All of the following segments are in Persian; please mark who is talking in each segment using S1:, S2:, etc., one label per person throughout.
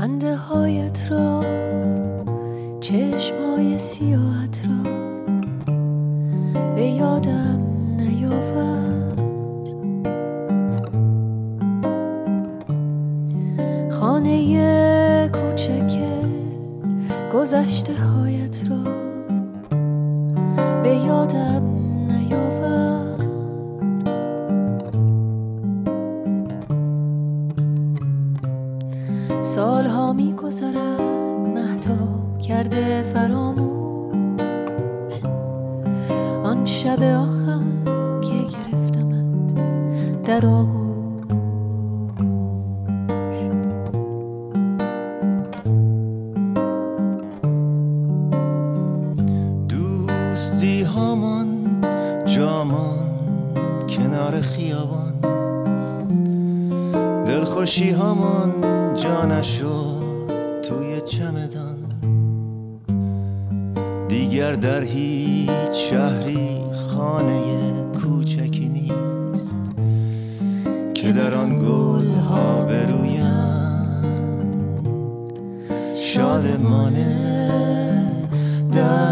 S1: خنده هایت را چشم های سیاحت را به یادم نیاور. خانه کوچک گذشته هایت را به یادم سالها می گذرد مهتاب کرده فراموش. آن شب آخر که گرفتمت در آغوش.
S2: دوستی هامان جامان کنار خیابان. دلخوشی هامان جانشو توی چمدان؟ دیگر در هیچ شهری خانه کوچکی نیست که در آن گل ها برویم شادمانه در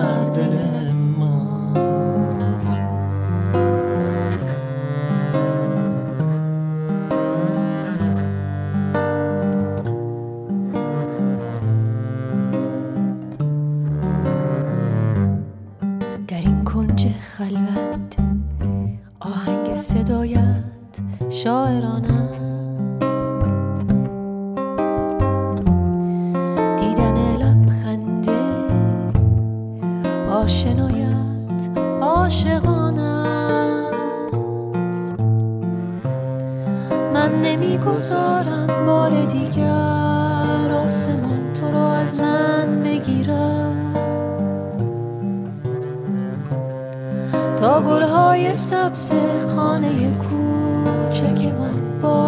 S1: شاعران است. دیدن لبخنده آشنایت عاشقان است. من نمی‌گذارم بار دیگر آسمان تو را از من بگیرم. تا گلهای سبز خانه کوچک من باز